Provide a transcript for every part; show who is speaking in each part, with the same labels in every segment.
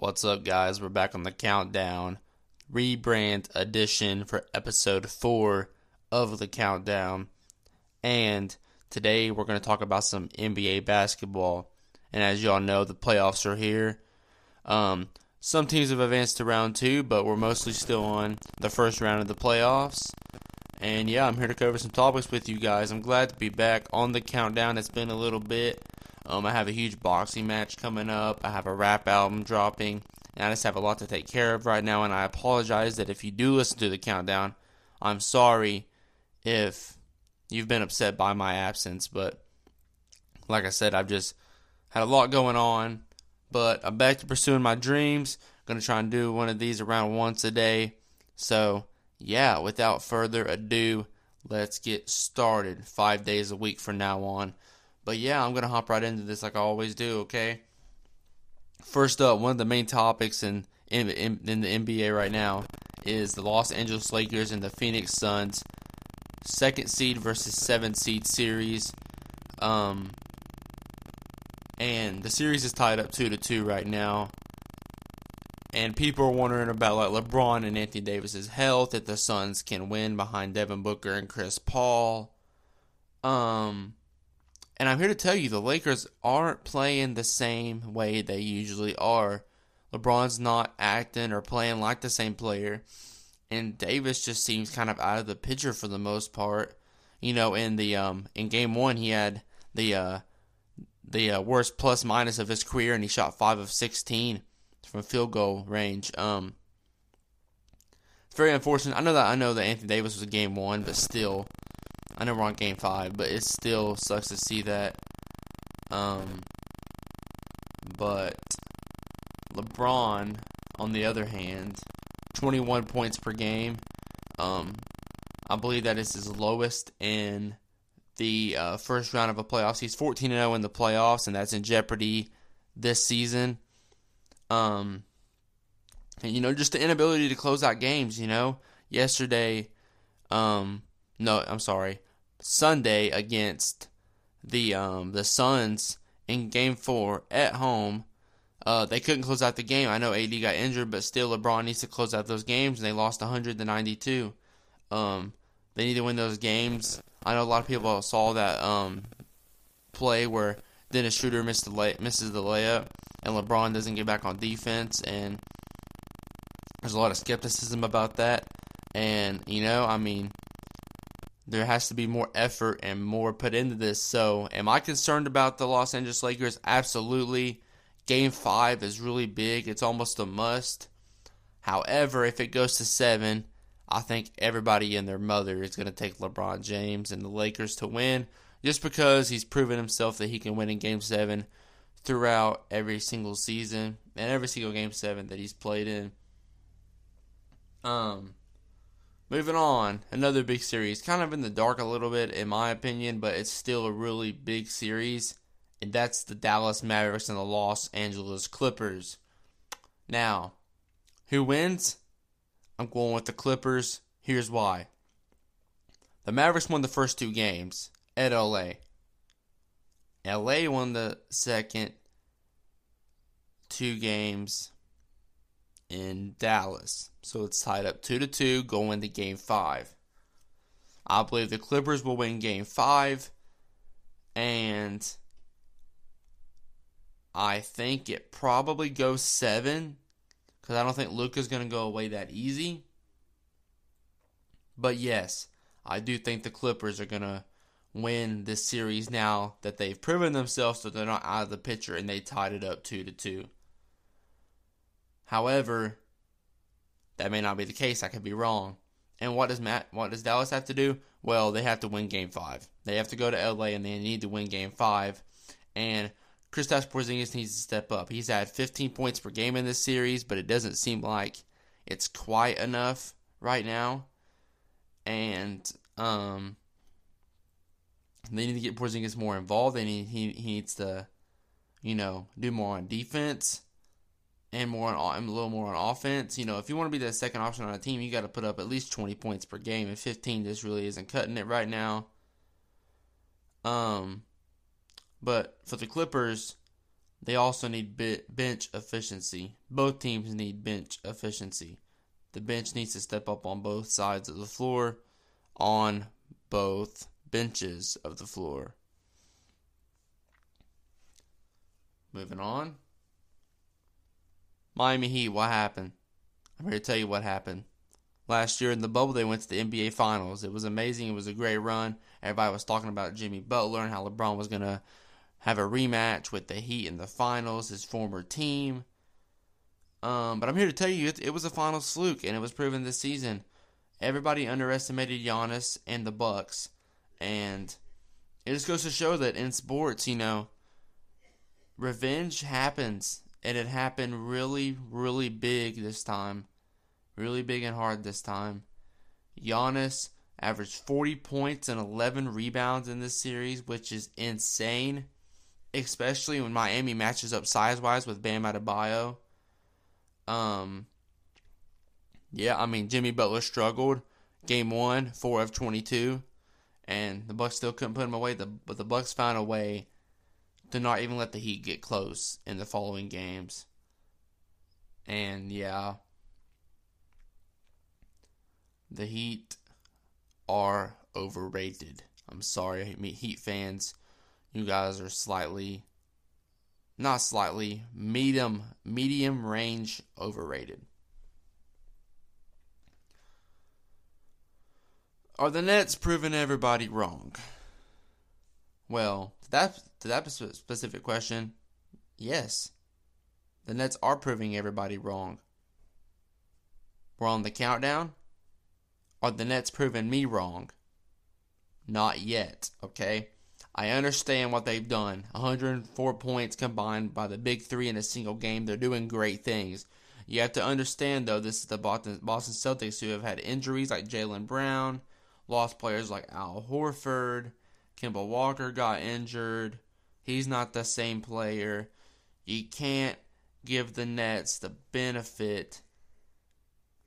Speaker 1: What's up, guys? We're back on the countdown rebrand edition for episode four of the countdown. And today we're going to talk about some NBA basketball. And as y'all know, the playoffs are here. Um, some teams have advanced to round two, but we're mostly still on the first round of the playoffs. And yeah, I'm here to cover some topics with you guys. I'm glad to be back on the countdown. It's been a little bit. Um, I have a huge boxing match coming up. I have a rap album dropping. And I just have a lot to take care of right now. And I apologize that if you do listen to the countdown, I'm sorry if you've been upset by my absence. But like I said, I've just had a lot going on. But I'm back to pursuing my dreams. Gonna try and do one of these around once a day. So, yeah, without further ado, let's get started. Five days a week from now on. But yeah, I'm going to hop right into this like I always do, okay? First up, one of the main topics in, in, in, the NBA right now is the Los Angeles Lakers and the Phoenix Suns second seed versus seven seed series. Um, and the series is tied up two to two right now. And people are wondering about like LeBron and Anthony Davis's health if the Suns can win behind Devin Booker and Chris Paul. Um, and I'm here to tell you the Lakers aren't playing the same way they usually are. LeBron's not acting or playing like the same player. And Davis just seems kind of out of the picture for the most part. You know, in the um in game one he had the uh the uh, worst plus minus of his career and he shot five of sixteen from field goal range. Um it's very unfortunate. I know that I know that Anthony Davis was game one, but still I know we're on game five, but it still sucks to see that. Um, but LeBron, on the other hand, 21 points per game. Um, I believe that is his lowest in the uh, first round of a playoffs. He's 14 0 in the playoffs, and that's in jeopardy this season. Um, and you know, just the inability to close out games. You know, yesterday, um, no, I'm sorry. Sunday against the um, the Suns in Game Four at home. Uh, they couldn't close out the game. I know AD got injured, but still LeBron needs to close out those games, and they lost 100 to 92. Um, they need to win those games. I know a lot of people saw that um, play where Dennis Schroeder missed the lay- misses the layup, and LeBron doesn't get back on defense, and there's a lot of skepticism about that. And you know, I mean, there has to be more effort and more put into this. So, am I concerned about the Los Angeles Lakers? Absolutely. Game five is really big, it's almost a must. However, if it goes to seven, I think everybody and their mother is going to take LeBron James and the Lakers to win just because he's proven himself that he can win in game seven throughout every single season and every single game seven that he's played in. Um, Moving on, another big series. Kind of in the dark a little bit, in my opinion, but it's still a really big series. And that's the Dallas Mavericks and the Los Angeles Clippers. Now, who wins? I'm going with the Clippers. Here's why. The Mavericks won the first two games at LA. LA won the second two games in Dallas. So it's tied up 2 to 2 going to game 5. I believe the Clippers will win game 5 and I think it probably goes 7 cuz I don't think Luka's going to go away that easy. But yes, I do think the Clippers are going to win this series now that they've proven themselves that they're not out of the picture and they tied it up 2 to 2. However, that may not be the case. I could be wrong. And what does Matt? What does Dallas have to do? Well, they have to win Game Five. They have to go to LA and they need to win Game Five. And Kristaps Porzingis needs to step up. He's had 15 points per game in this series, but it doesn't seem like it's quite enough right now. And um, they need to get Porzingis more involved. They need he he needs to, you know, do more on defense and more on a little more on offense. You know, if you want to be the second option on a team, you got to put up at least 20 points per game, and 15 just really isn't cutting it right now. Um, but for the Clippers, they also need bench efficiency. Both teams need bench efficiency. The bench needs to step up on both sides of the floor, on both benches of the floor. Moving on. Miami Heat, what happened? I'm here to tell you what happened. Last year in the bubble, they went to the NBA Finals. It was amazing. It was a great run. Everybody was talking about Jimmy Butler and how LeBron was going to have a rematch with the Heat in the finals, his former team. Um, but I'm here to tell you, it, it was a final fluke, and it was proven this season. Everybody underestimated Giannis and the Bucks, and it just goes to show that in sports, you know, revenge happens, and it happened really, really big this time, really big and hard this time. Giannis averaged 40 points and 11 rebounds in this series, which is insane especially when Miami matches up size wise with Bam Adebayo. Um, yeah, I mean Jimmy Butler struggled game one, four of twenty two, and the Bucks still couldn't put him away. The, but the Bucks found a way to not even let the Heat get close in the following games. And yeah, the Heat are overrated. I'm sorry, I mean Heat fans you guys are slightly not slightly medium medium range overrated. Are the Nets proving everybody wrong? Well, to that to that specific question, yes. The Nets are proving everybody wrong. We're on the countdown. Are the Nets proving me wrong? Not yet, okay? I understand what they've done. 104 points combined by the big three in a single game. They're doing great things. You have to understand, though, this is the Boston, Boston Celtics who have had injuries like Jaylen Brown, lost players like Al Horford, Kemba Walker got injured. He's not the same player. You can't give the Nets the benefit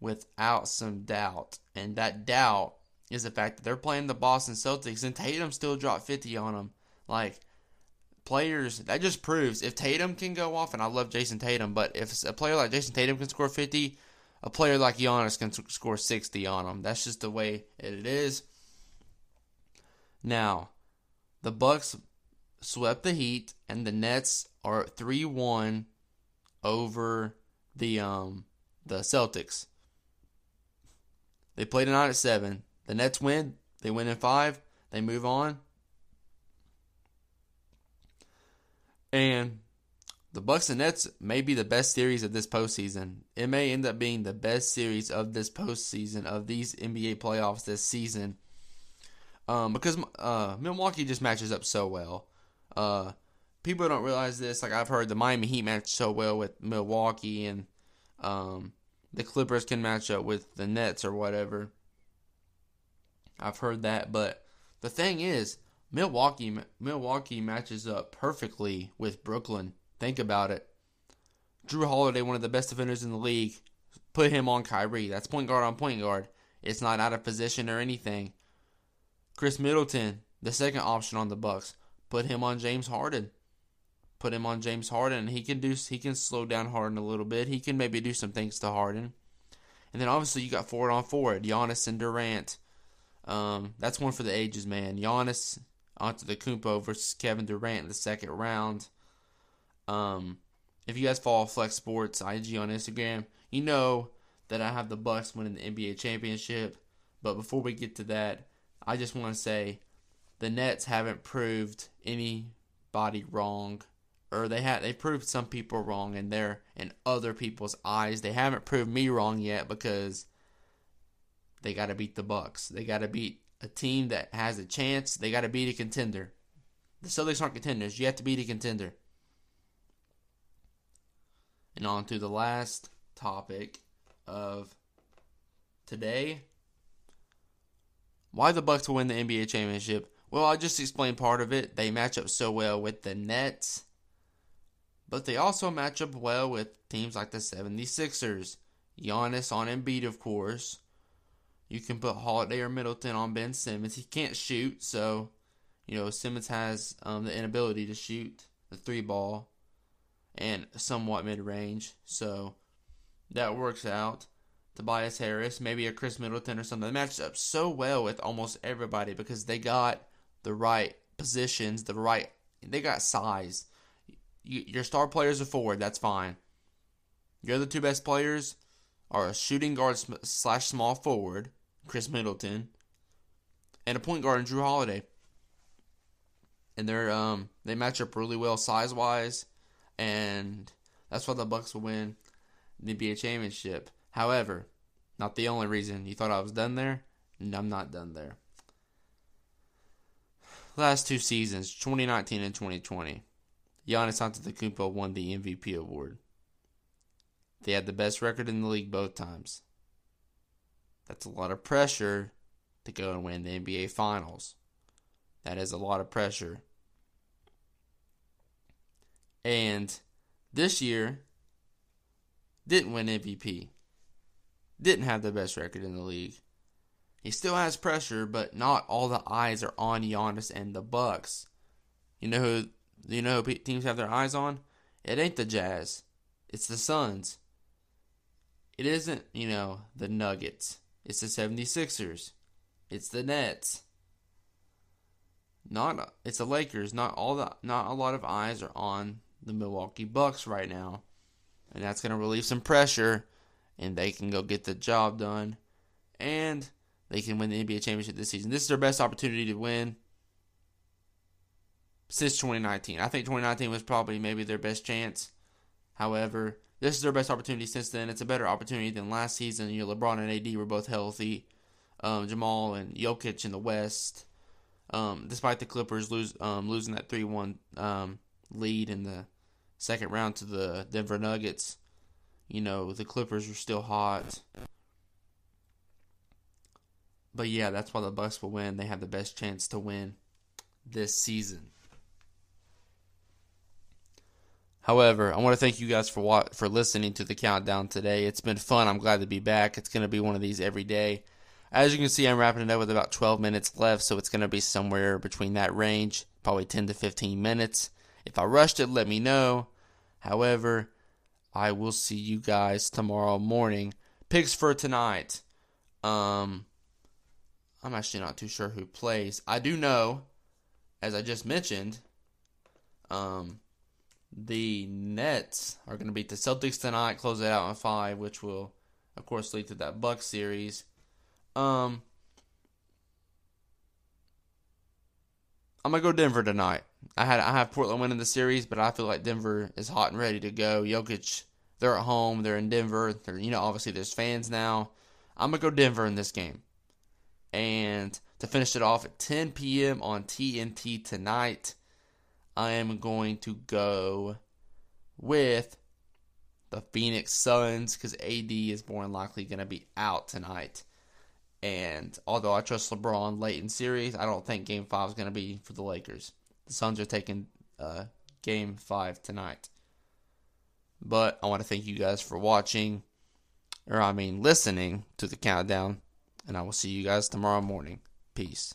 Speaker 1: without some doubt. And that doubt is the fact that they're playing the Boston Celtics and Tatum still dropped 50 on them. Like, players, that just proves if Tatum can go off, and I love Jayson Tatum, but if a player like Jayson Tatum can score 50, a player like Giannis can score 60 on them. That's just the way it is. Now, the Bucks swept the Heat, and the Nets are 3 1 over the um the Celtics. They played tonight at 7. The Nets win. They win in five. They move on. And the Bucks and Nets may be the best series of this postseason. It may end up being the best series of this postseason of these NBA playoffs this season. Um, because uh, Milwaukee just matches up so well. Uh, people don't realize this. Like I've heard the Miami Heat match so well with Milwaukee, and um, the Clippers can match up with the Nets or whatever. I've heard that, but the thing is, Milwaukee Milwaukee matches up perfectly with Brooklyn. Think about it. Jrue Holiday, one of the best defenders in the league, put him on Kyrie. That's point guard on point guard. It's not out of position or anything. Khris Middleton, the second option on the Bucks, put him on James Harden. Put him on James Harden. He can do. He can slow down Harden a little bit. He can maybe do some things to Harden. And then obviously you got forward on forward, Giannis and Durant. Um, that's one for the ages, man. Giannis Antetokounmpo versus Kevin Durant in the second round. Um, if you guys follow Flex Sports IG on Instagram, you know that I have the Bucks winning the NBA championship. But before we get to that, I just want to say the Nets haven't proved anybody wrong, or they have they proved some people wrong in their in other people's eyes. They haven't proved me wrong yet because they got to beat the Bucks. They got to beat a team that has a chance. They got to beat a contender. The Celtics aren't contenders. You have to beat a contender. And on to the last topic of today. Why the Bucks will win the NBA championship? Well, I just explained part of it. They match up so well with the Nets. But they also match up well with teams like the 76ers. Giannis on Embiid, of course. You can put Holiday or Middleton on Ben Simmons. He can't shoot, so you know Simmons has um, the inability to shoot the three ball. and somewhat mid range. So that works out. Tobias Harris, maybe a Khris Middleton or something. They matched up so well with almost everybody because they got the right positions, the right. They got size. your star players are forward. That's fine. Your other two best players are a shooting guard slash small forward, Khris Middleton, and a point guard, in Jrue Holiday. And they're um they match up really well size wise, and that's why the Bucks will win the NBA championship. However, not the only reason. You thought I was done there? No, I'm not done there. Last two seasons, 2019 and 2020, Giannis Antetokounmpo won the MVP award. They had the best record in the league both times. That's a lot of pressure to go and win the NBA Finals. That is a lot of pressure. And this year, didn't win MVP. Didn't have the best record in the league. He still has pressure, but not all the eyes are on Giannis and the Bucks. You know who you know who teams have their eyes on? It ain't the Jazz. It's the Suns. It isn't, you know, the Nuggets. It's the 76ers. It's the Nets. Not it's the Lakers. Not all the not a lot of eyes are on the Milwaukee Bucks right now. And that's going to relieve some pressure and they can go get the job done and they can win the NBA championship this season. This is their best opportunity to win since 2019. I think 2019 was probably maybe their best chance. However, this is their best opportunity since then. It's a better opportunity than last season. You know, LeBron and AD were both healthy. Um, Jamal and Jokic in the West. Um, despite the Clippers lose um, losing that three one um, lead in the second round to the Denver Nuggets, you know the Clippers are still hot. But yeah, that's why the Bucks will win. They have the best chance to win this season. However, I want to thank you guys for for listening to the countdown today. It's been fun. I'm glad to be back. It's going to be one of these every day. As you can see, I'm wrapping it up with about 12 minutes left, so it's going to be somewhere between that range, probably 10 to 15 minutes. If I rushed it, let me know. However, I will see you guys tomorrow morning. Picks for tonight. Um, I'm actually not too sure who plays. I do know, as I just mentioned, um, the Nets are going to beat the Celtics tonight, close it out in five, which will, of course, lead to that Bucks series. Um, I'm gonna go Denver tonight. I had I have Portland winning the series, but I feel like Denver is hot and ready to go. Jokic, they're at home, they're in Denver. They're you know obviously there's fans now. I'm gonna go Denver in this game, and to finish it off at 10 p.m. on TNT tonight. I am going to go with the Phoenix Suns because AD is more than likely to be out tonight. And although I trust LeBron late in series, I don't think Game Five is going to be for the Lakers. The Suns are taking uh, Game Five tonight. But I want to thank you guys for watching, or I mean listening to the countdown, and I will see you guys tomorrow morning. Peace.